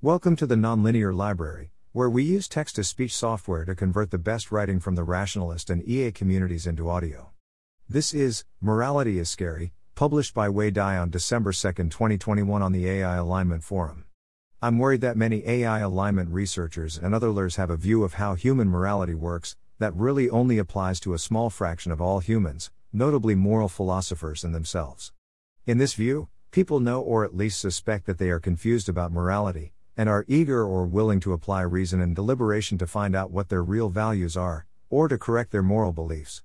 Welcome to the Nonlinear Library, where we use text to speech software to convert the best writing from the rationalist and EA communities into audio. This is Morality is Scary, published by Wei Dai on December 2, 2021, on the AI Alignment Forum. I'm worried that many AI alignment researchers and others have a view of how human morality works that really only applies to a small fraction of all humans, notably moral philosophers and themselves. In this view, people know or at least suspect that they are confused about morality, and are eager or willing to apply reason and deliberation to find out what their real values are, or to correct their moral beliefs.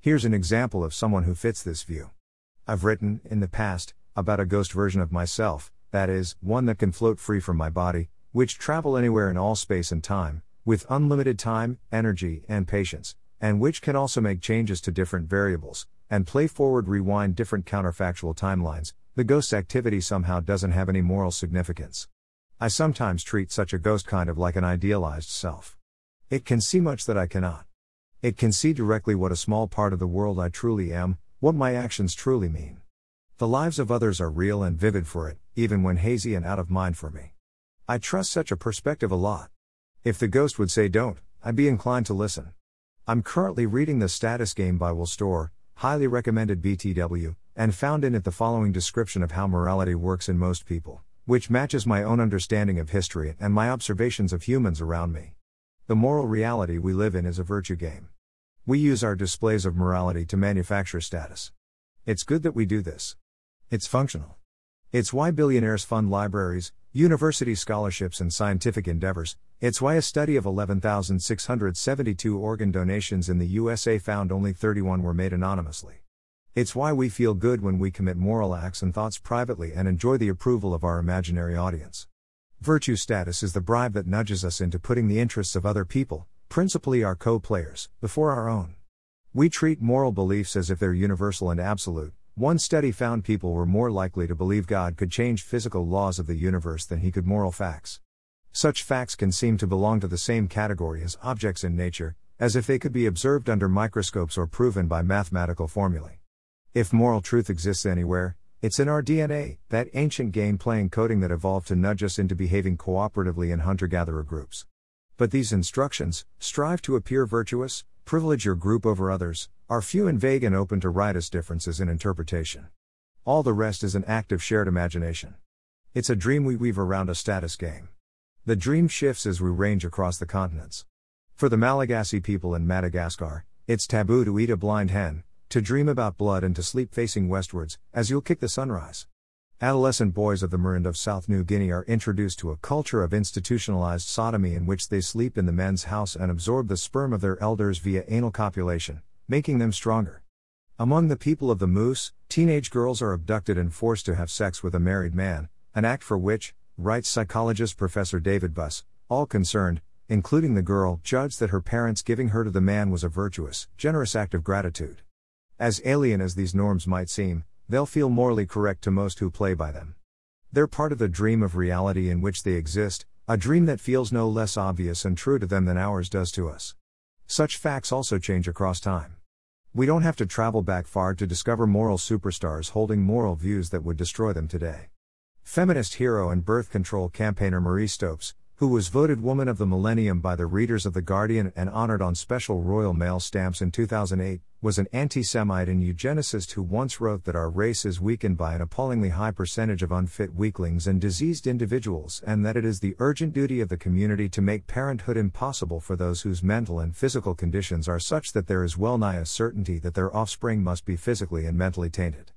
Here's an example of someone who fits this view. I've written, in the past, about a ghost version of myself, that is, one that can float free from my body, which travel anywhere in all space and time, with unlimited time, energy, and patience, and which can also make changes to different variables, and play forward rewind different counterfactual timelines, the ghost's activity somehow doesn't have any moral significance. I sometimes treat such a ghost kind of like an idealized self. It can see much that I cannot. It can see directly what a small part of the world I truly am, what my actions truly mean. The lives of others are real and vivid for it, even when hazy and out of mind for me. I trust such a perspective a lot. If the ghost would say don't, I'd be inclined to listen. I'm currently reading The Status Game by Will Storr, highly recommended BTW, and found in it the following description of how morality works in most people, which matches my own understanding of history and my observations of humans around me. The moral reality we live in is a virtue game. We use our displays of morality to manufacture status. It's good that we do this. It's functional. It's why billionaires fund libraries, university scholarships, and scientific endeavors. It's why a study of 11,672 organ donations in the USA found only 31 were made anonymously. It's why we feel good when we commit moral acts and thoughts privately and enjoy the approval of our imaginary audience. Virtue status is the bribe that nudges us into putting the interests of other people, principally our co players, before our own. We treat moral beliefs as if they're universal and absolute, one study found people were more likely to believe God could change physical laws of the universe than he could moral facts. Such facts can seem to belong to the same category as objects in nature, as if they could be observed under microscopes or proven by mathematical formulae. If moral truth exists anywhere, it's in our DNA, that ancient game playing coding that evolved to nudge us into behaving cooperatively in hunter gatherer groups. But these instructions strive to appear virtuous, privilege your group over others, are few and vague and open to riotous differences in interpretation. All the rest is an act of shared imagination. It's a dream we weave around a status game. The dream shifts as we range across the continents. For the Malagasy people in Madagascar, it's taboo to eat a blind hen, to dream about blood and to sleep facing westwards, as you'll kick the sunrise. Adolescent boys of the Marind of South New Guinea are introduced to a culture of institutionalized sodomy in which they sleep in the men's house and absorb the sperm of their elders via anal copulation, making them stronger. Among the people of the Moose, teenage girls are abducted and forced to have sex with a married man, an act for which, writes psychologist Professor David Buss, all concerned, including the girl, judged that her parents giving her to the man was a virtuous, generous act of gratitude. As alien as these norms might seem, they'll feel morally correct to most who play by them. They're part of the dream of reality in which they exist, a dream that feels no less obvious and true to them than ours does to us. Such facts also change across time. We don't have to travel back far to discover moral superstars holding moral views that would destroy them today. Feminist hero and birth control campaigner Marie Stopes, who was voted Woman of the Millennium by the readers of The Guardian and honored on special Royal Mail stamps in 2008, was an anti Semite and eugenicist who once wrote that our race is weakened by an appallingly high percentage of unfit weaklings and diseased individuals, and that it is the urgent duty of the community to make parenthood impossible for those whose mental and physical conditions are such that there is well nigh a certainty that their offspring must be physically and mentally tainted.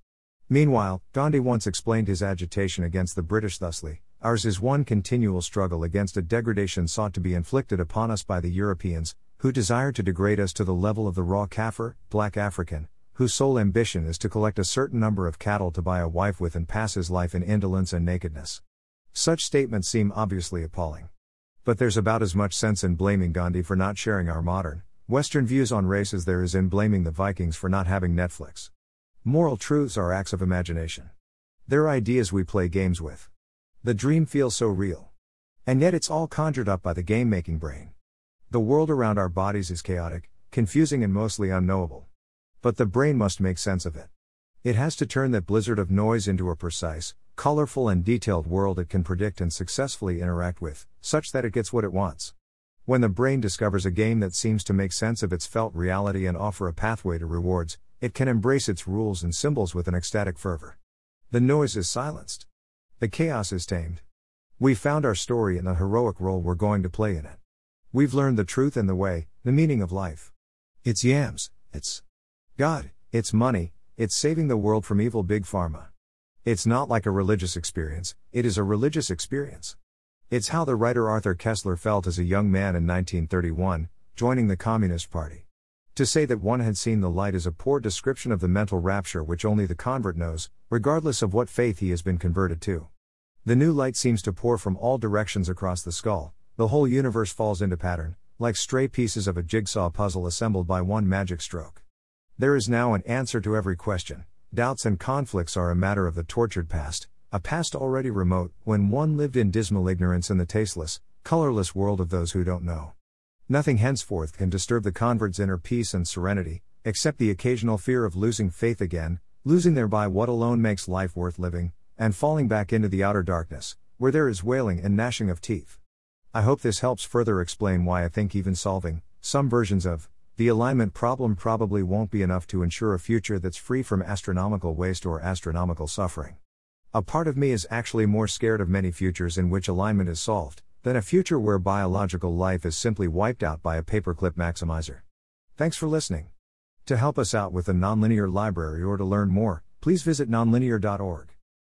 Meanwhile, Gandhi once explained his agitation against the British thusly Ours is one continual struggle against a degradation sought to be inflicted upon us by the Europeans, who desire to degrade us to the level of the raw Kaffir, black African, whose sole ambition is to collect a certain number of cattle to buy a wife with and pass his life in indolence and nakedness. Such statements seem obviously appalling. But there's about as much sense in blaming Gandhi for not sharing our modern, Western views on race as there is in blaming the Vikings for not having Netflix. Moral truths are acts of imagination. They're ideas we play games with. The dream feels so real. And yet it's all conjured up by the game making brain. The world around our bodies is chaotic, confusing, and mostly unknowable. But the brain must make sense of it. It has to turn that blizzard of noise into a precise, colorful and detailed world it can predict and successfully interact with, such that it gets what it wants. When the brain discovers a game that seems to make sense of its felt reality and offer a pathway to rewards, it can embrace its rules and symbols with an ecstatic fervor. The noise is silenced. The chaos is tamed. We found our story and the heroic role we're going to play in it. We've learned the truth and the way, the meaning of life. It's yams, it's God, it's money, it's saving the world from evil big pharma. It's not like a religious experience, it is a religious experience. It's how the writer Arthur Koestler felt as a young man in 1931, joining the Communist Party. To say that one had seen the light is a poor description of the mental rapture which only the convert knows, regardless of what faith he has been converted to. The new light seems to pour from all directions across the skull, the whole universe falls into pattern, like stray pieces of a jigsaw puzzle assembled by one magic stroke. There is now an answer to every question. Doubts and conflicts are a matter of the tortured past, a past already remote, when one lived in dismal ignorance in the tasteless, colorless world of those who don't know. Nothing henceforth can disturb the convert's inner peace and serenity, except the occasional fear of losing faith again, losing thereby what alone makes life worth living, and falling back into the outer darkness, where there is wailing and gnashing of teeth. I hope this helps further explain why I think even solving some versions of the alignment problem probably won't be enough to ensure a future that's free from astronomical waste or astronomical suffering. A part of me is actually more scared of many futures in which alignment is solved, than a future where biological life is simply wiped out by a paperclip maximizer. Thanks for listening. To help us out with the Nonlinear Library or to learn more, please visit nonlinear.org.